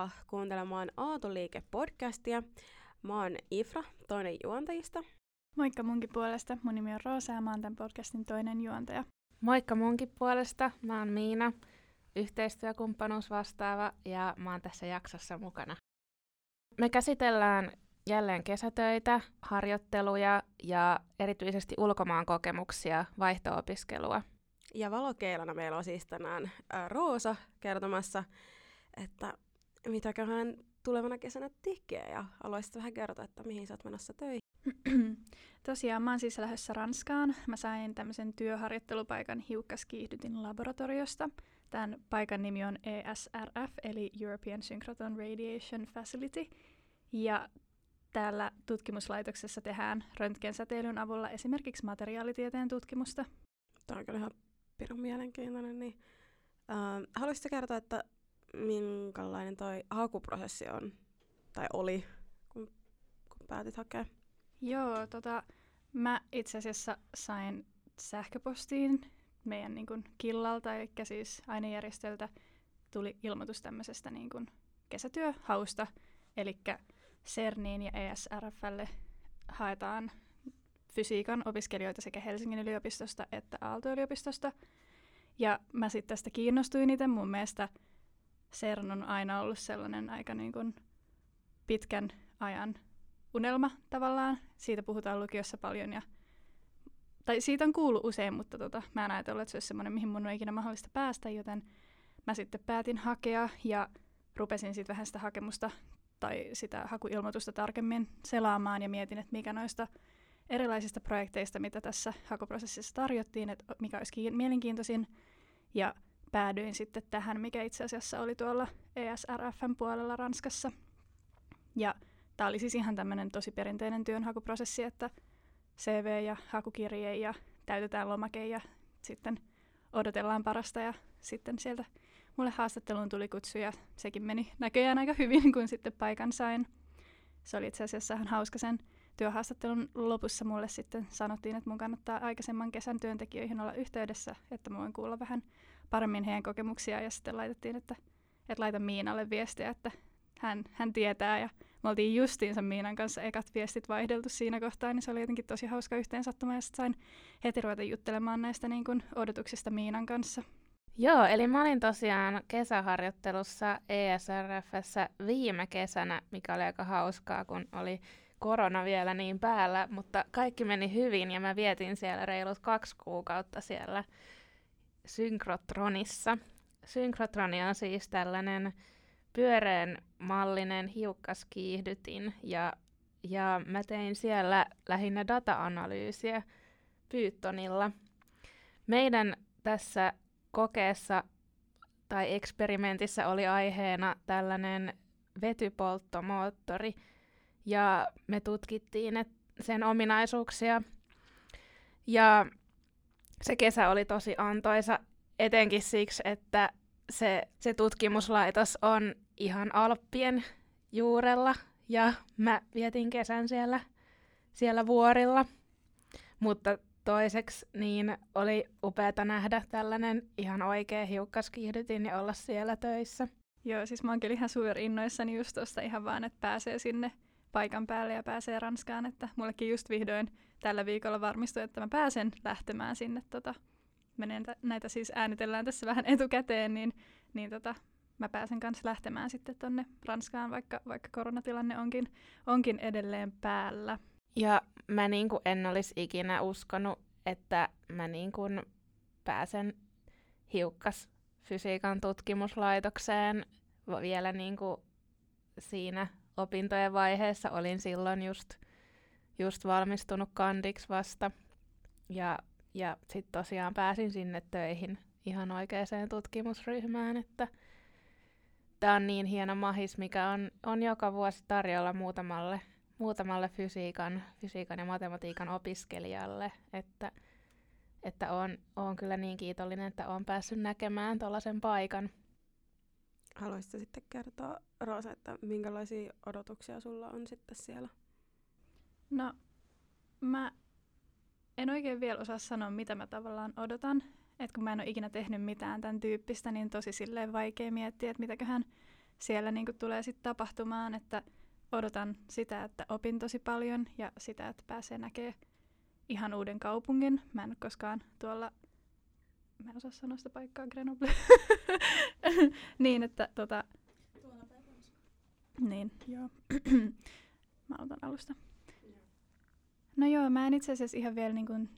Tervetuloa kuuntelemaan Aatoliike-podcastia. Mä oon Ifra, toinen juontajista. Moikka munkin puolesta. Mun nimi on Roosa ja mä oon tämän podcastin toinen juontaja. Moikka munkin puolesta. Mä oon Miina, yhteistyökumppanuus vastaava ja mä oon tässä jaksossa mukana. Me käsitellään jälleen kesätöitä, harjoitteluja ja erityisesti ulkomaan kokemuksia, vaihto-opiskelua. Ja valokeilana meillä on siis tänään ää, Roosa kertomassa, että mitäköhän tulevana kesänä tekee ja haluaisit vähän kertoa, että mihin sä oot menossa töihin. Tosiaan mä oon siis lähdössä Ranskaan. Mä sain tämmöisen työharjoittelupaikan hiukkaskiihdytin laboratoriosta. Tämän paikan nimi on ESRF, eli European Synchrotron Radiation Facility. Ja täällä tutkimuslaitoksessa tehdään röntgensäteilyn avulla esimerkiksi materiaalitieteen tutkimusta. Tämä on kyllä ihan pirun mielenkiintoinen. Niin, äh, haluaisitko kertoa, että minkälainen toi hakuprosessi on, tai oli, kun, kun päätit hakea? Joo, tota, mä itse asiassa sain sähköpostiin meidän niin kuin, killalta, eli siis ainejärjestöltä tuli ilmoitus tämmöisestä niin kuin, kesätyöhausta, eli CERNiin ja ESRFlle haetaan fysiikan opiskelijoita sekä Helsingin yliopistosta että Aalto-yliopistosta. Ja mä sitten tästä kiinnostuin itse. Mun mielestä CERN on aina ollut sellainen aika niin kuin pitkän ajan unelma tavallaan. Siitä puhutaan lukiossa paljon ja tai siitä on kuullut usein, mutta tota, mä en ajatellut, että se olisi semmoinen, mihin mun on ikinä mahdollista päästä, joten mä sitten päätin hakea ja rupesin sitten vähän sitä hakemusta tai sitä hakuilmoitusta tarkemmin selaamaan ja mietin, että mikä noista erilaisista projekteista, mitä tässä hakuprosessissa tarjottiin, että mikä olisi mielenkiintoisin. Ja päädyin sitten tähän, mikä itse asiassa oli tuolla ESRFn puolella Ranskassa. Ja tämä oli siis ihan tämmöinen tosi perinteinen työnhakuprosessi, että CV ja hakukirje ja täytetään lomake ja sitten odotellaan parasta ja sitten sieltä mulle haastatteluun tuli kutsu ja sekin meni näköjään aika hyvin, kun sitten paikan sain. Se oli itse asiassa ihan hauska sen työhaastattelun lopussa mulle sitten sanottiin, että mun kannattaa aikaisemman kesän työntekijöihin olla yhteydessä, että mä voin kuulla vähän paremmin heidän kokemuksia ja sitten laitettiin, että, että laita Miinalle viestiä, että hän, hän tietää. Ja me oltiin justiinsa Miinan kanssa ekat viestit vaihdeltu siinä kohtaa, niin se oli jotenkin tosi hauska yhteensattuma. Ja sain heti ruveta juttelemaan näistä niin kuin odotuksista Miinan kanssa. Joo, eli mä olin tosiaan kesäharjoittelussa ESRFssä viime kesänä, mikä oli aika hauskaa, kun oli korona vielä niin päällä, mutta kaikki meni hyvin ja mä vietin siellä reilut kaksi kuukautta siellä synkrotronissa. Synkrotroni on siis tällainen pyöreän mallinen hiukkaskiihdytin ja, ja mä tein siellä lähinnä data-analyysiä Pythonilla. Meidän tässä kokeessa tai eksperimentissä oli aiheena tällainen vetypolttomoottori, ja me tutkittiin et sen ominaisuuksia. Ja se kesä oli tosi antoisa, etenkin siksi, että se, se tutkimuslaitos on ihan Alppien juurella, ja mä vietin kesän siellä, siellä vuorilla. Mutta toiseksi niin oli upeata nähdä tällainen ihan oikea hiukkaskiihdytin ja olla siellä töissä. Joo, siis mä oon kyllä ihan innoissani just tosta ihan vaan, että pääsee sinne paikan päälle ja pääsee Ranskaan, että mullekin just vihdoin tällä viikolla varmistui, että mä pääsen lähtemään sinne. Tota, menen t- näitä siis äänitellään tässä vähän etukäteen, niin, niin tota, mä pääsen kanssa lähtemään sitten tonne Ranskaan, vaikka, vaikka koronatilanne onkin, onkin edelleen päällä. Ja mä niin kuin en olisi ikinä uskonut, että mä niin kuin pääsen hiukkas fysiikan tutkimuslaitokseen vielä niin kuin siinä opintojen vaiheessa. Olin silloin just, just valmistunut kandiksi vasta. Ja, ja sitten tosiaan pääsin sinne töihin ihan oikeaan tutkimusryhmään, että tämä on niin hieno mahis, mikä on, on joka vuosi tarjolla muutamalle muutamalle fysiikan, fysiikan ja matematiikan opiskelijalle, että, että on kyllä niin kiitollinen, että olen päässyt näkemään tuollaisen paikan. Haluaisitko sitten kertoa, Roosa, että minkälaisia odotuksia sulla on sitten siellä? No, mä en oikein vielä osaa sanoa, mitä mä tavallaan odotan. että kun mä en ole ikinä tehnyt mitään tämän tyyppistä, niin tosi silleen vaikea miettiä, että mitäköhän siellä niin tulee sitten tapahtumaan, että odotan sitä, että opin tosi paljon ja sitä, että pääsee näkemään ihan uuden kaupungin. Mä en ole koskaan tuolla, mä en osaa sanoa sitä paikkaa, Grenoble. niin, että tota... Niin, joo. mä aloitan alusta. No joo, mä en itse asiassa ihan vielä niin kuin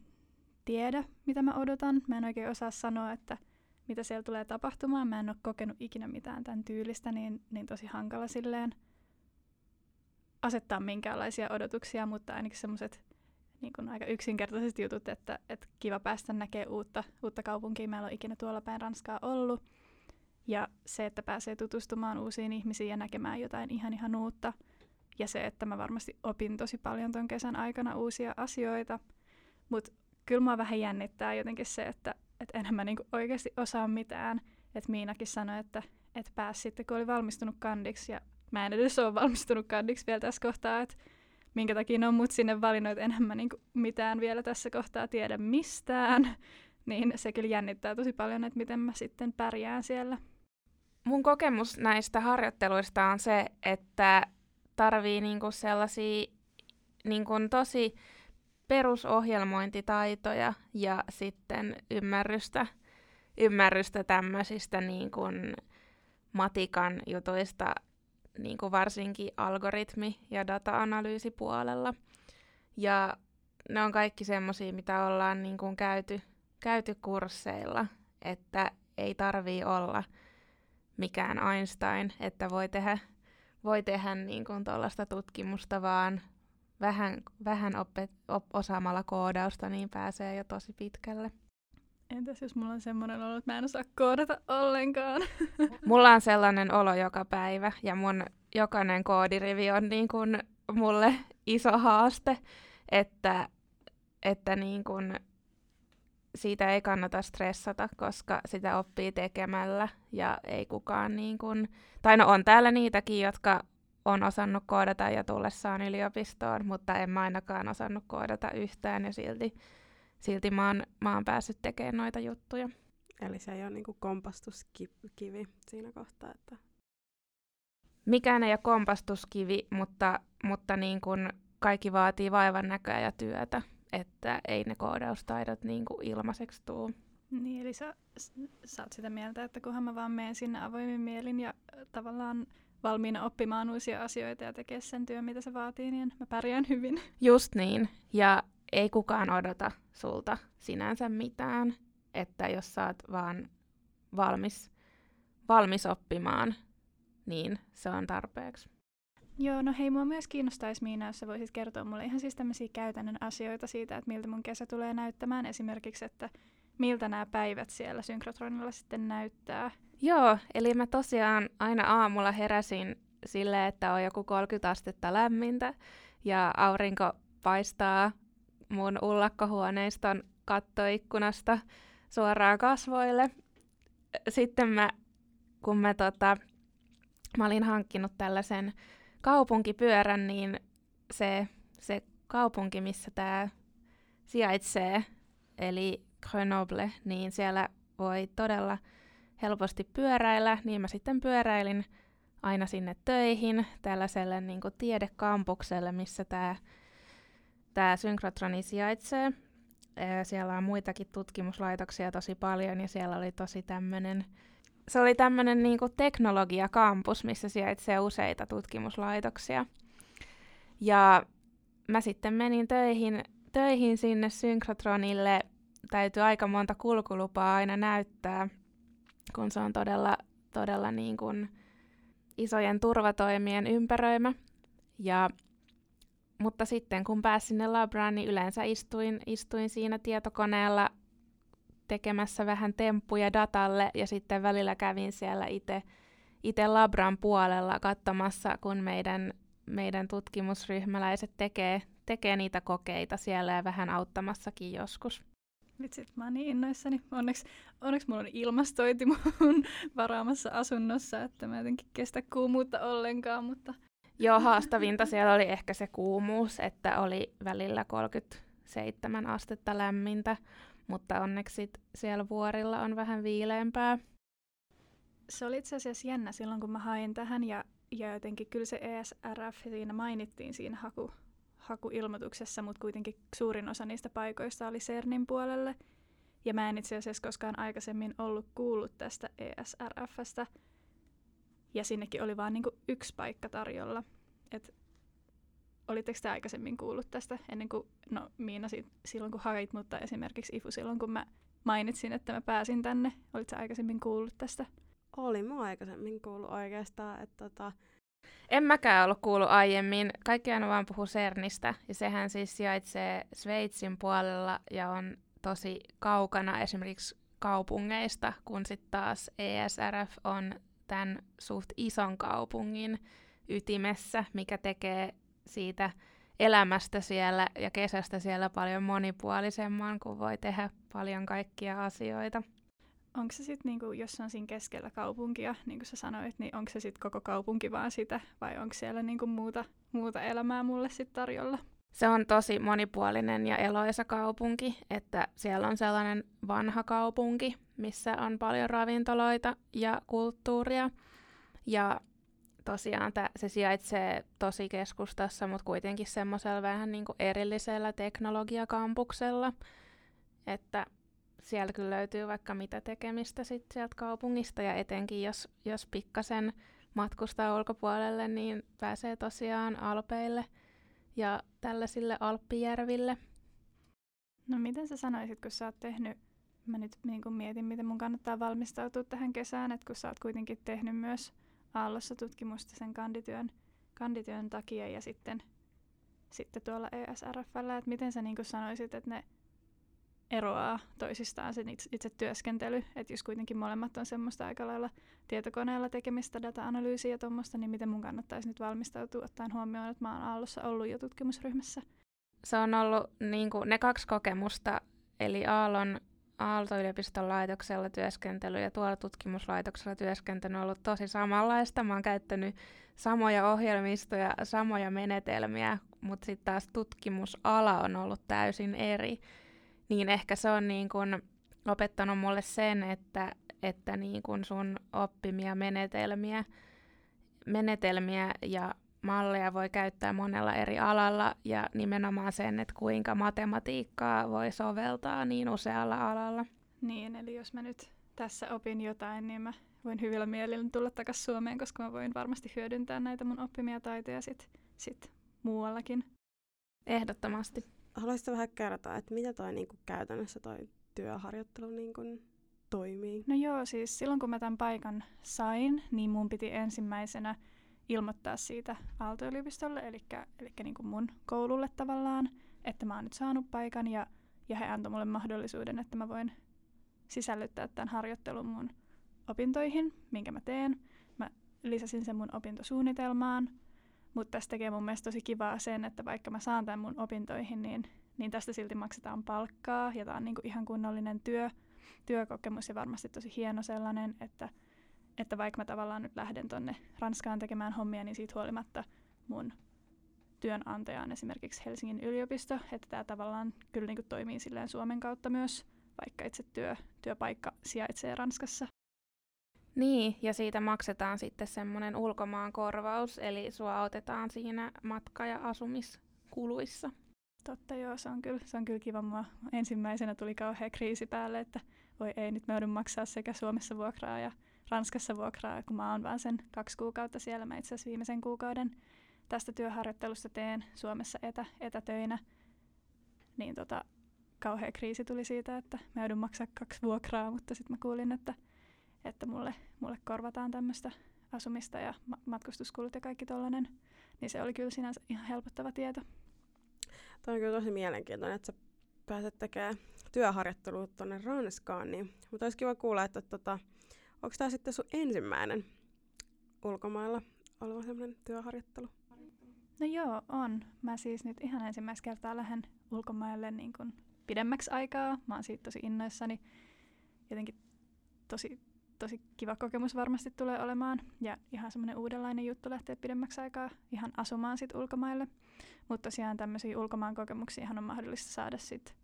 tiedä, mitä mä odotan. Mä en oikein osaa sanoa, että mitä siellä tulee tapahtumaan. Mä en ole kokenut ikinä mitään tämän tyylistä, niin, niin tosi hankala silleen asettaa minkäänlaisia odotuksia, mutta ainakin semmoiset niin kuin aika yksinkertaiset jutut, että, että kiva päästä näkemään uutta, uutta kaupunkia. Mä en ole ikinä tuolla päin Ranskaa ollut. Ja se, että pääsee tutustumaan uusiin ihmisiin ja näkemään jotain ihan ihan uutta. Ja se, että mä varmasti opin tosi paljon ton kesän aikana uusia asioita. Mutta kyllä mua vähän jännittää jotenkin se, että et enhän mä niinku oikeasti osaa mitään. Että Miinakin sanoi, että et pääs sitten, kun oli valmistunut kandiksi. Ja mä en edes ole valmistunut kandiksi vielä tässä kohtaa, että minkä takia ne on mut sinne valinnut, enhän mä niinku mitään vielä tässä kohtaa tiedä mistään. Niin se kyllä jännittää tosi paljon, että miten mä sitten pärjään siellä. Mun kokemus näistä harjoitteluista on se, että tarvii niinku sellaisia niinku tosi perusohjelmointitaitoja ja sitten ymmärrystä, ymmärrystä tämmöisistä niin kuin matikan jutuista, niin kuin varsinkin algoritmi- ja data-analyysipuolella. Ja ne on kaikki semmoisia, mitä ollaan niin kuin käyty, käyty kursseilla, että ei tarvii olla mikään Einstein, että voi tehdä, voi tehdä niin kuin tutkimusta, vaan vähän, vähän oppet, op, osaamalla koodausta, niin pääsee jo tosi pitkälle. Entäs jos mulla on semmoinen olo, että mä en osaa koodata ollenkaan? mulla on sellainen olo joka päivä ja mun jokainen koodirivi on niin kuin mulle iso haaste, että, että niin kuin siitä ei kannata stressata, koska sitä oppii tekemällä ja ei kukaan niin kuin, tai no on täällä niitäkin, jotka on osannut koodata jo tullessaan yliopistoon, mutta en mä ainakaan osannut koodata yhtään ja silti, silti mä, oon, mä oon päässyt tekemään noita juttuja. Eli se ei ole niinku kompastuskivi siinä kohtaa, että... Mikään ei ole kompastuskivi, mutta, mutta niin kun kaikki vaatii vaivan näköä ja työtä, että ei ne koodaustaidot niin kuin ilmaiseksi tuu. Niin, eli sä, sä oot sitä mieltä, että kunhan mä vaan menen sinne avoimin mielin ja tavallaan valmiina oppimaan uusia asioita ja tekemään sen työn, mitä se vaatii, niin mä pärjään hyvin. Just niin. Ja ei kukaan odota sulta sinänsä mitään, että jos sä oot vaan valmis, valmis oppimaan, niin se on tarpeeksi. Joo, no hei, mua myös kiinnostaisi Miina, jos sä voisit kertoa mulle ihan siis tämmöisiä käytännön asioita siitä, että miltä mun kesä tulee näyttämään. Esimerkiksi, että miltä nämä päivät siellä synkrotronilla sitten näyttää. Joo, eli mä tosiaan aina aamulla heräsin sille, että on joku 30 astetta lämmintä ja aurinko paistaa mun ullakkohuoneiston kattoikkunasta suoraan kasvoille. Sitten mä, kun mä, tota, mä olin hankkinut tällaisen kaupunkipyörän, niin se, se kaupunki, missä tämä sijaitsee, eli Grenoble, niin siellä voi todella helposti pyöräillä, niin mä sitten pyöräilin aina sinne töihin tällaiselle niin kuin tiedekampukselle, missä tämä tää synkrotroni sijaitsee. Siellä on muitakin tutkimuslaitoksia tosi paljon ja siellä oli tosi tämmöinen se oli tämmöinen niin teknologiakampus, missä sijaitsee useita tutkimuslaitoksia. Ja mä sitten menin töihin, töihin sinne synkrotronille. Täytyy aika monta kulkulupaa aina näyttää – kun se on todella, todella niin kuin isojen turvatoimien ympäröimä. Ja, mutta sitten kun pääsin sinne labraan, niin yleensä istuin, istuin siinä tietokoneella tekemässä vähän temppuja datalle ja sitten välillä kävin siellä itse itse labran puolella katsomassa, kun meidän, meidän tutkimusryhmäläiset tekee, tekee niitä kokeita siellä ja vähän auttamassakin joskus. Vitsit, mä oon niin innoissani. Onneksi, onneksi mulla on ilmastointi mun varaamassa asunnossa, että mä jotenkin kestä kuumuutta ollenkaan, mutta... Joo, haastavinta siellä oli ehkä se kuumuus, että oli välillä 37 astetta lämmintä, mutta onneksi siellä vuorilla on vähän viileämpää. Se oli itse asiassa jännä silloin, kun mä hain tähän ja, ja jotenkin kyllä se ESRF siinä mainittiin siinä haku, hakuilmoituksessa, mutta kuitenkin suurin osa niistä paikoista oli CERNin puolelle. Ja mä en itse asiassa koskaan aikaisemmin ollut kuullut tästä ESRFstä. Ja sinnekin oli vain niinku yksi paikka tarjolla. Et olitteko te aikaisemmin kuullut tästä ennen kuin, no Miina silloin kun hait, mutta esimerkiksi Ifu silloin kun mä mainitsin, että mä pääsin tänne. Olitko aikaisemmin kuullut tästä? Olin mä aikaisemmin kuullut oikeastaan, että tota... En mäkään ollut kuullut aiemmin. Kaikki aina vaan puhuu CERNistä, ja sehän siis sijaitsee Sveitsin puolella ja on tosi kaukana esimerkiksi kaupungeista, kun sitten taas ESRF on tämän suht ison kaupungin ytimessä, mikä tekee siitä elämästä siellä ja kesästä siellä paljon monipuolisemman, kun voi tehdä paljon kaikkia asioita. Onko se sitten, niinku, jos on siinä keskellä kaupunkia, niin kuin sä sanoit, niin onko se sitten koko kaupunki vaan sitä, vai onko siellä niinku muuta, muuta elämää mulle sitten tarjolla? Se on tosi monipuolinen ja eloisa kaupunki, että siellä on sellainen vanha kaupunki, missä on paljon ravintoloita ja kulttuuria. Ja tosiaan tää, se sijaitsee tosi keskustassa, mutta kuitenkin semmoisella vähän niin kuin erillisellä teknologiakampuksella, että siellä kyllä löytyy vaikka mitä tekemistä sit sieltä kaupungista, ja etenkin jos, jos pikkasen matkustaa ulkopuolelle, niin pääsee tosiaan Alpeille ja tällaisille Alppijärville. No miten sä sanoisit, kun sä oot tehnyt, mä nyt niin kun mietin, miten mun kannattaa valmistautua tähän kesään, että kun sä oot kuitenkin tehnyt myös Aallossa tutkimusta sen kandityön, kandityön takia ja sitten, sitten tuolla ESRFllä, että miten sä niin sanoisit, että ne eroaa toisistaan sen itse, itse työskentely, että jos kuitenkin molemmat on semmoista aika lailla tietokoneella tekemistä, data-analyysiä ja tuommoista, niin miten mun kannattaisi nyt valmistautua ottaen huomioon, että mä oon Aallossa ollut jo tutkimusryhmässä? Se on ollut niin kuin, ne kaksi kokemusta, eli Aallon Aalto-yliopiston laitoksella työskentely ja tuolla tutkimuslaitoksella työskentely on ollut tosi samanlaista. Mä oon käyttänyt samoja ohjelmistoja, samoja menetelmiä, mutta sitten taas tutkimusala on ollut täysin eri. Niin ehkä se on niin kun opettanut mulle sen, että, että niin kun sun oppimia menetelmiä, menetelmiä ja malleja voi käyttää monella eri alalla ja nimenomaan sen, että kuinka matematiikkaa voi soveltaa niin usealla alalla. Niin, eli jos mä nyt tässä opin jotain, niin mä voin hyvillä mielillä tulla takaisin Suomeen, koska mä voin varmasti hyödyntää näitä mun oppimia taitoja sit, sit muuallakin. Ehdottomasti. Haluaisitko vähän kertoa, että mitä toi niinku käytännössä toi työharjoittelu niinku toimii? No joo, siis silloin kun mä tämän paikan sain, niin mun piti ensimmäisenä – ilmoittaa siitä Aalto-yliopistolle, eli, eli niin kuin mun koululle tavallaan, että mä oon nyt saanut paikan ja, ja he antoi mulle mahdollisuuden, että mä voin sisällyttää tämän harjoittelun mun opintoihin, minkä mä teen. Mä lisäsin sen mun opintosuunnitelmaan, mutta tästä tekee mun mielestä tosi kivaa sen, että vaikka mä saan tämän mun opintoihin, niin, niin tästä silti maksetaan palkkaa ja tämä on niinku ihan kunnollinen työ, työkokemus ja varmasti tosi hieno sellainen, että – että vaikka mä tavallaan nyt lähden tonne Ranskaan tekemään hommia, niin siitä huolimatta mun työnantaja on esimerkiksi Helsingin yliopisto, että tämä tavallaan kyllä niin toimii silleen Suomen kautta myös, vaikka itse työ, työpaikka sijaitsee Ranskassa. Niin, ja siitä maksetaan sitten semmoinen ulkomaan korvaus, eli sua otetaan siinä matka- ja asumiskuluissa. Totta joo, se on kyllä, se on kyllä kiva. Mua ensimmäisenä tuli kauhea kriisi päälle, että voi ei, nyt mä joudun maksaa sekä Suomessa vuokraa ja Ranskassa vuokraa, kun mä oon vaan sen kaksi kuukautta siellä. Mä itse asiassa viimeisen kuukauden tästä työharjoittelusta teen Suomessa etä, etätöinä. Niin tota, kauhea kriisi tuli siitä, että mä joudun maksaa kaksi vuokraa, mutta sitten mä kuulin, että, että mulle, mulle korvataan tämmöistä asumista ja ma- matkustuskulut ja kaikki tollanen. Niin se oli kyllä sinänsä ihan helpottava tieto. Tämä on kyllä tosi mielenkiintoinen, että sä pääset tekemään työharjoittelua tuonne Ranskaan, niin, mutta olisi kiva kuulla, että tota, Onko tämä sitten sun ensimmäinen ulkomailla oleva semmoinen työharjoittelu? No joo, on. Mä siis nyt ihan ensimmäistä kertaa lähden ulkomaille niin kun pidemmäksi aikaa. Mä oon siitä tosi innoissani. Jotenkin tosi, tosi kiva kokemus varmasti tulee olemaan. Ja ihan semmoinen uudenlainen juttu lähteä pidemmäksi aikaa ihan asumaan sit ulkomaille. Mutta tosiaan tämmöisiä ulkomaan kokemuksia on mahdollista saada sit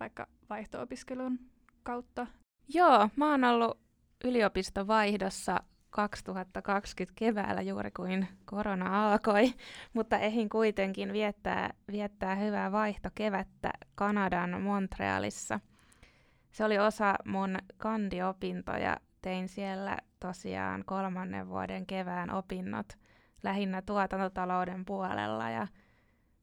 vaikka vaihto-opiskelun kautta? Joo, mä oon ollut yliopistovaihdossa 2020 keväällä juuri kuin korona alkoi, mutta ehin kuitenkin viettää, viettää hyvää vaihtokevättä Kanadan Montrealissa. Se oli osa mun kandiopintoja. Tein siellä tosiaan kolmannen vuoden kevään opinnot lähinnä tuotantotalouden puolella ja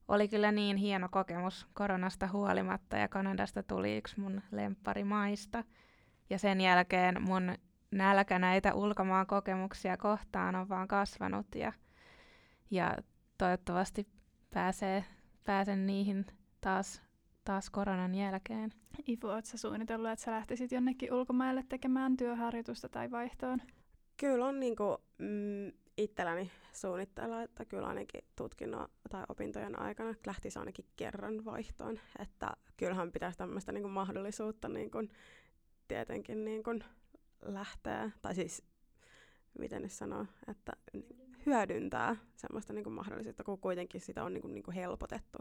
oli kyllä niin hieno kokemus koronasta huolimatta ja Kanadasta tuli yksi mun lempparimaista. Ja sen jälkeen mun nälkä näitä ulkomaan kokemuksia kohtaan on vaan kasvanut ja, ja toivottavasti pääsee, pääsen niihin taas, taas koronan jälkeen. Ivo, oletko suunnitellut, että sä lähtisit jonnekin ulkomaille tekemään työharjoitusta tai vaihtoon? Kyllä on niinku, mm, itselläni suunnitteilla, että kyllä ainakin tutkinnon tai opintojen aikana lähtisi ainakin kerran vaihtoon. Että kyllähän pitäisi tämmöistä niinku mahdollisuutta niinku, tietenkin niinku, lähteä, tai siis miten ne sanoo, että hyödyntää semmoista niinku mahdollisuutta, kun kuitenkin sitä on niinku, niinku helpotettu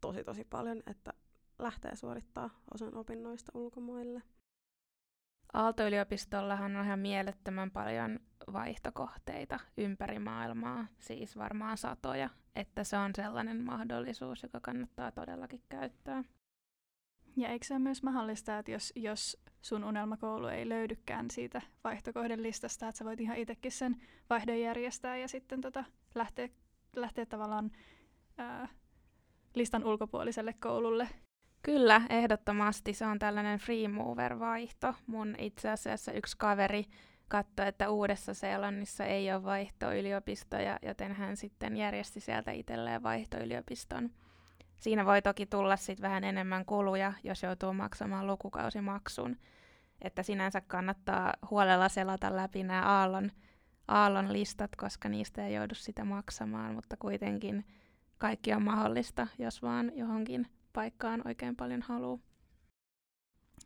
tosi tosi paljon, että lähtee suorittaa osan opinnoista ulkomaille. Aalto-yliopistollahan on ihan mielettömän paljon vaihtokohteita ympäri maailmaa, siis varmaan satoja, että se on sellainen mahdollisuus, joka kannattaa todellakin käyttää. Ja eikö se ole myös mahdollista, että jos, jos sun unelmakoulu ei löydykään siitä vaihtokohden listasta, että sä voit ihan itsekin sen vaihdon järjestää ja sitten tota, lähteä, lähteä tavallaan ää, listan ulkopuoliselle koululle Kyllä, ehdottomasti. Se on tällainen free mover-vaihto. Mun itse asiassa yksi kaveri katsoi, että Uudessa-Seelannissa ei ole vaihtoyliopistoja, joten hän sitten järjesti sieltä itselleen vaihtoyliopiston. Siinä voi toki tulla sitten vähän enemmän kuluja, jos joutuu maksamaan lukukausimaksun. Että sinänsä kannattaa huolella selata läpi nämä aallon, aallon listat, koska niistä ei joudu sitä maksamaan, mutta kuitenkin kaikki on mahdollista, jos vaan johonkin paikkaan oikein paljon haluaa.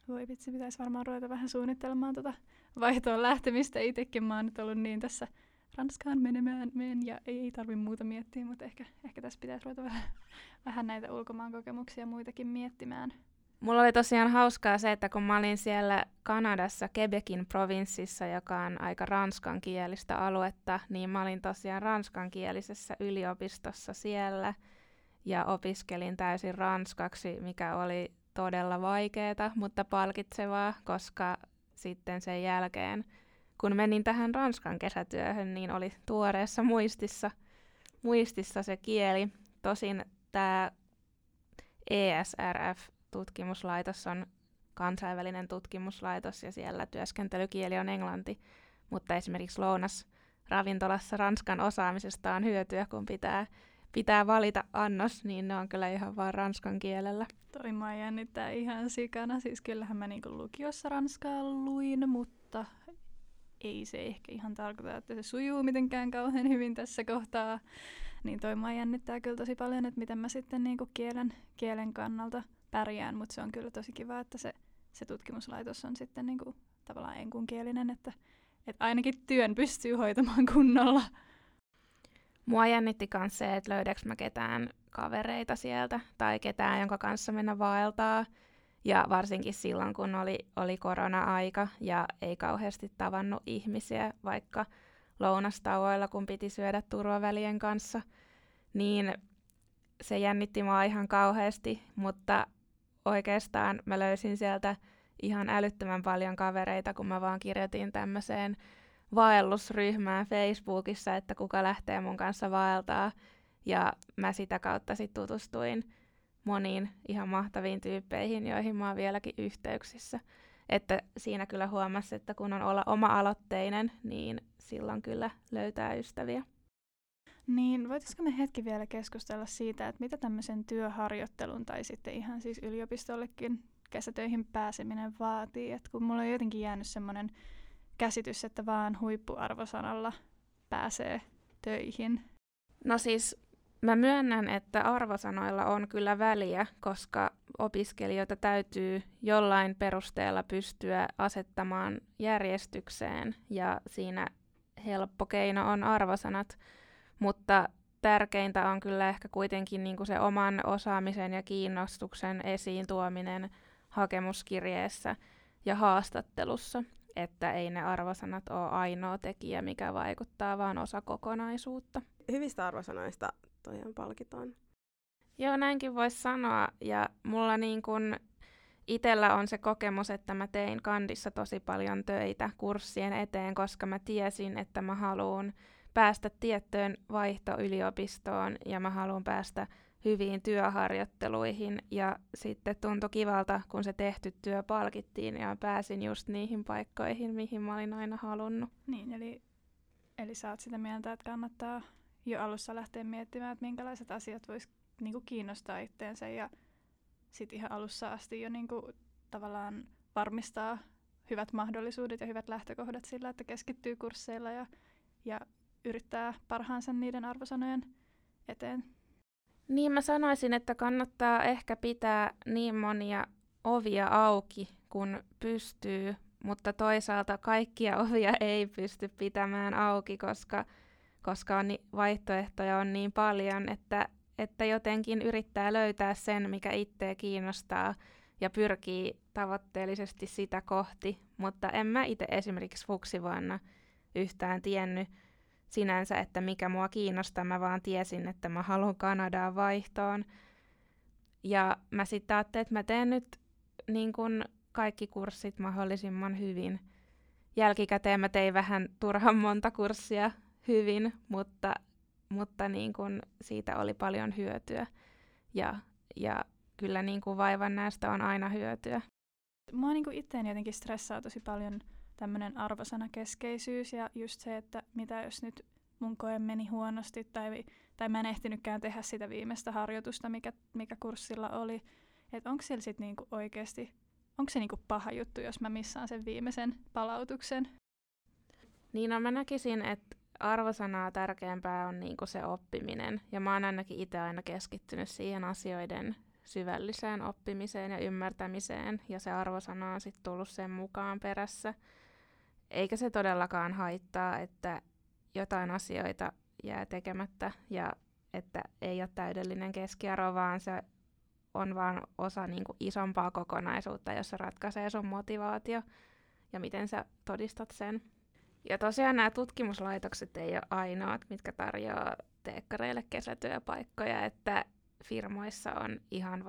Voi vitsi, pitäisi varmaan ruveta vähän suunnittelemaan tuota vaihtoon lähtemistä. Itsekin mä oon nyt ollut niin tässä Ranskaan menemään meen ja ei, tarvi muuta miettiä, mutta ehkä, ehkä tässä pitäisi ruveta vähän, vähän näitä ulkomaan kokemuksia muitakin miettimään. Mulla oli tosiaan hauskaa se, että kun mä olin siellä Kanadassa, Quebecin provinssissa, joka on aika ranskankielistä aluetta, niin mä olin tosiaan ranskankielisessä yliopistossa siellä – ja opiskelin täysin ranskaksi, mikä oli todella vaikeaa, mutta palkitsevaa, koska sitten sen jälkeen, kun menin tähän Ranskan kesätyöhön, niin oli tuoreessa muistissa, muistissa se kieli. Tosin tämä ESRF-tutkimuslaitos on kansainvälinen tutkimuslaitos ja siellä työskentelykieli on englanti, mutta esimerkiksi lounas ravintolassa Ranskan osaamisesta on hyötyä, kun pitää pitää valita annos, niin ne on kyllä ihan vaan ranskan kielellä. Toi mä jännittää ihan sikana. Siis kyllähän mä niinku lukiossa ranskaa luin, mutta ei se ehkä ihan tarkoita, että se sujuu mitenkään kauhean hyvin tässä kohtaa. Niin toi mä jännittää kyllä tosi paljon, että miten mä sitten niinku kielen, kielen kannalta pärjään, mutta se on kyllä tosi kiva, että se, se tutkimuslaitos on sitten niinku tavallaan enkunkielinen, että, että ainakin työn pystyy hoitamaan kunnolla. Mua jännitti myös se, että löydäks mä ketään kavereita sieltä tai ketään, jonka kanssa mennä vaeltaa. Ja varsinkin silloin, kun oli, oli korona-aika ja ei kauheasti tavannut ihmisiä, vaikka lounastauoilla, kun piti syödä turvavälien kanssa, niin se jännitti mua ihan kauheasti, mutta oikeastaan mä löysin sieltä ihan älyttömän paljon kavereita, kun mä vaan kirjoitin tämmöiseen vaellusryhmään Facebookissa, että kuka lähtee mun kanssa vaeltaa. Ja mä sitä kautta sitten tutustuin moniin ihan mahtaviin tyyppeihin, joihin mä oon vieläkin yhteyksissä. Että siinä kyllä huomasi, että kun on olla oma-aloitteinen, niin silloin kyllä löytää ystäviä. Niin, voitaisiko me hetki vielä keskustella siitä, että mitä tämmöisen työharjoittelun tai sitten ihan siis yliopistollekin kesätöihin pääseminen vaatii. Että kun mulla on jotenkin jäänyt semmoinen käsitys, että vaan huippuarvosanalla pääsee töihin? No siis mä myönnän, että arvosanoilla on kyllä väliä, koska opiskelijoita täytyy jollain perusteella pystyä asettamaan järjestykseen ja siinä helppo keino on arvosanat, mutta tärkeintä on kyllä ehkä kuitenkin niin kuin se oman osaamisen ja kiinnostuksen esiin tuominen hakemuskirjeessä ja haastattelussa, että ei ne arvosanat ole ainoa tekijä, mikä vaikuttaa, vaan osa kokonaisuutta. Hyvistä arvosanoista tosiaan palkitaan. Joo, näinkin voisi sanoa. Ja mulla niin kun itellä on se kokemus, että mä tein kandissa tosi paljon töitä kurssien eteen, koska mä tiesin, että mä haluan päästä tiettyyn vaihtoyliopistoon ja mä haluan päästä hyviin työharjoitteluihin. Ja sitten tuntui kivalta, kun se tehty työ palkittiin ja pääsin just niihin paikkoihin, mihin mä olin aina halunnut. Niin, eli, eli sä oot sitä mieltä, että kannattaa jo alussa lähteä miettimään, että minkälaiset asiat vois niinku kiinnostaa itteensä ja sitten ihan alussa asti jo niinku tavallaan varmistaa hyvät mahdollisuudet ja hyvät lähtökohdat sillä, että keskittyy kursseilla ja, ja yrittää parhaansa niiden arvosanojen eteen. Niin mä sanoisin, että kannattaa ehkä pitää niin monia ovia auki, kun pystyy, mutta toisaalta kaikkia ovia ei pysty pitämään auki, koska, koska on vaihtoehtoja on niin paljon, että, että jotenkin yrittää löytää sen, mikä itseä kiinnostaa ja pyrkii tavoitteellisesti sitä kohti, mutta en mä itse esimerkiksi fuksivuonna yhtään tiennyt, sinänsä, että mikä mua kiinnostaa. Mä vaan tiesin, että mä haluan Kanadaan vaihtoon. Ja mä sitten ajattelin, että mä teen nyt niin kun kaikki kurssit mahdollisimman hyvin. Jälkikäteen mä tein vähän turhan monta kurssia hyvin, mutta, mutta niin kun siitä oli paljon hyötyä. Ja, ja kyllä niin kuin vaivan näistä on aina hyötyä. Mua niin itseäni jotenkin stressaa tosi paljon – tämmöinen arvosanakeskeisyys ja just se, että mitä jos nyt mun koe meni huonosti tai, tai mä en ehtinytkään tehdä sitä viimeistä harjoitusta, mikä, mikä kurssilla oli. Että onko siellä sitten niinku oikeasti, onko se niinku paha juttu, jos mä missaan sen viimeisen palautuksen? Niin no mä näkisin, että arvosanaa tärkeämpää on niinku se oppiminen. Ja mä oon ainakin itse aina keskittynyt siihen asioiden syvälliseen oppimiseen ja ymmärtämiseen. Ja se arvosana on sitten tullut sen mukaan perässä. Eikä se todellakaan haittaa, että jotain asioita jää tekemättä ja että ei ole täydellinen keskiarvo, vaan se on vaan osa niin kuin isompaa kokonaisuutta, jossa ratkaisee sun motivaatio ja miten sä todistat sen. Ja tosiaan nämä tutkimuslaitokset ei ole ainoat, mitkä tarjoaa teekkareille kesätyöpaikkoja, että firmoissa on ihan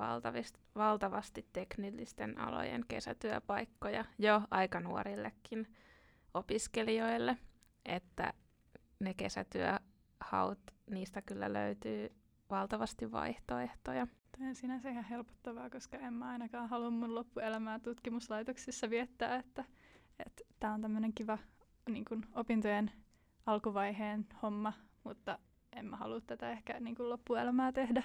valtavasti teknillisten alojen kesätyöpaikkoja jo aika nuorillekin opiskelijoille, että ne kesätyöhaut, niistä kyllä löytyy valtavasti vaihtoehtoja. Tämä on sinänsä ihan helpottavaa, koska en mä ainakaan halua mun loppuelämää tutkimuslaitoksissa viettää, että tämä on tämmöinen kiva niin kun opintojen alkuvaiheen homma, mutta en mä halua tätä ehkä niin kun loppuelämää tehdä.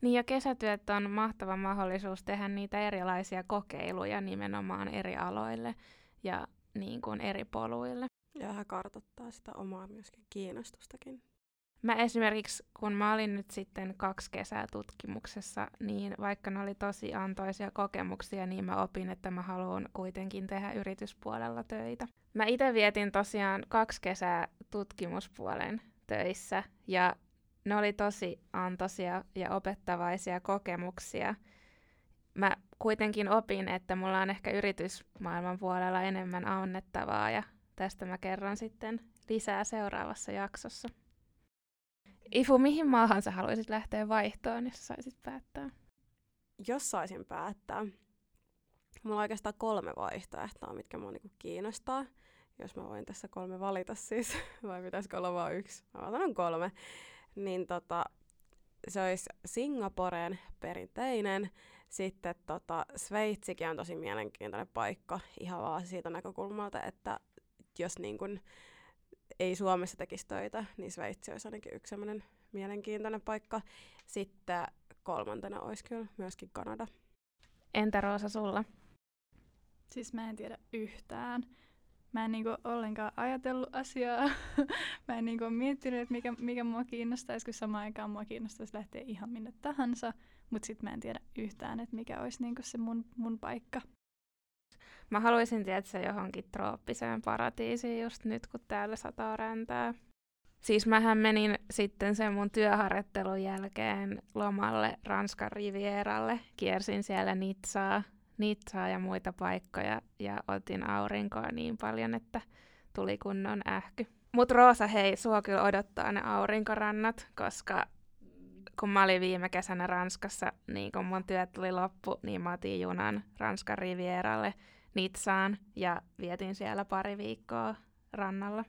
Niin ja kesätyöt on mahtava mahdollisuus tehdä niitä erilaisia kokeiluja nimenomaan eri aloille ja niin kuin eri poluille. Ja vähän kartoittaa sitä omaa myöskin kiinnostustakin. Mä esimerkiksi, kun mä olin nyt sitten kaksi kesää tutkimuksessa, niin vaikka ne oli tosi antoisia kokemuksia, niin mä opin, että mä haluan kuitenkin tehdä yrityspuolella töitä. Mä itse vietin tosiaan kaksi kesää tutkimuspuolen töissä, ja ne oli tosi antoisia ja opettavaisia kokemuksia. Mä kuitenkin opin, että mulla on ehkä yritysmaailman puolella enemmän annettavaa ja tästä mä kerron sitten lisää seuraavassa jaksossa. Ifu, mihin maahan sä haluaisit lähteä vaihtoon, jos saisit päättää? Jos saisin päättää, mulla on oikeastaan kolme vaihtoehtoa, mitkä mua niinku kiinnostaa. Jos mä voin tässä kolme valita siis, vai pitäisikö olla vain yksi? Mä otan kolme niin tota, se olisi Singaporen perinteinen. Sitten tota, Sveitsikin on tosi mielenkiintoinen paikka ihan vaan siitä näkökulmalta, että jos niin kun ei Suomessa tekisi töitä, niin Sveitsi olisi ainakin yksi sellainen mielenkiintoinen paikka. Sitten kolmantena olisi kyllä myöskin Kanada. Entä Roosa sulla? Siis mä en tiedä yhtään. Mä en niinku ollenkaan ajatellut asiaa. mä en niinku miettinyt, että mikä, mikä mua kiinnostaisi, kun samaan aikaan mua kiinnostaisi lähteä ihan minne tahansa. Mutta sitten mä en tiedä yhtään, että mikä olisi niinku se mun, mun paikka. Mä haluaisin tietää johonkin trooppiseen paratiisiin just nyt, kun täällä sataa räntää. Siis mähän menin sitten sen mun työharjoittelun jälkeen lomalle Ranskan Rivieralle. Kiersin siellä Nitsaa, Nitsaa ja muita paikkoja ja otin aurinkoa niin paljon, että tuli kunnon ähky. Mut Roosa, hei, sua kyllä odottaa ne aurinkorannat, koska kun mä olin viime kesänä Ranskassa, niin kun mun työt tuli loppu, niin mä otin junan Ranskan Rivieralle Nitsaan ja vietin siellä pari viikkoa rannalla.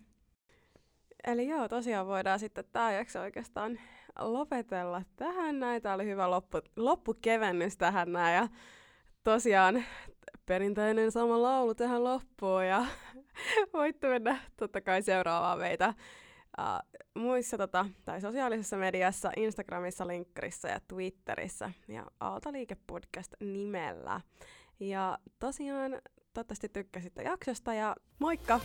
Eli joo, tosiaan voidaan sitten tämä jakso oikeastaan lopetella tähän näin. Tämä oli hyvä loppu, loppukevennys tähän näin. Ja tosiaan perinteinen sama laulu tähän loppuun ja voitte mennä totta kai seuraavaan meitä uh, muissa tota, tai sosiaalisessa mediassa, Instagramissa, Linkkarissa ja Twitterissä ja Aaltoliike Podcast nimellä. Ja tosiaan toivottavasti tykkäsitte jaksosta ja moikka!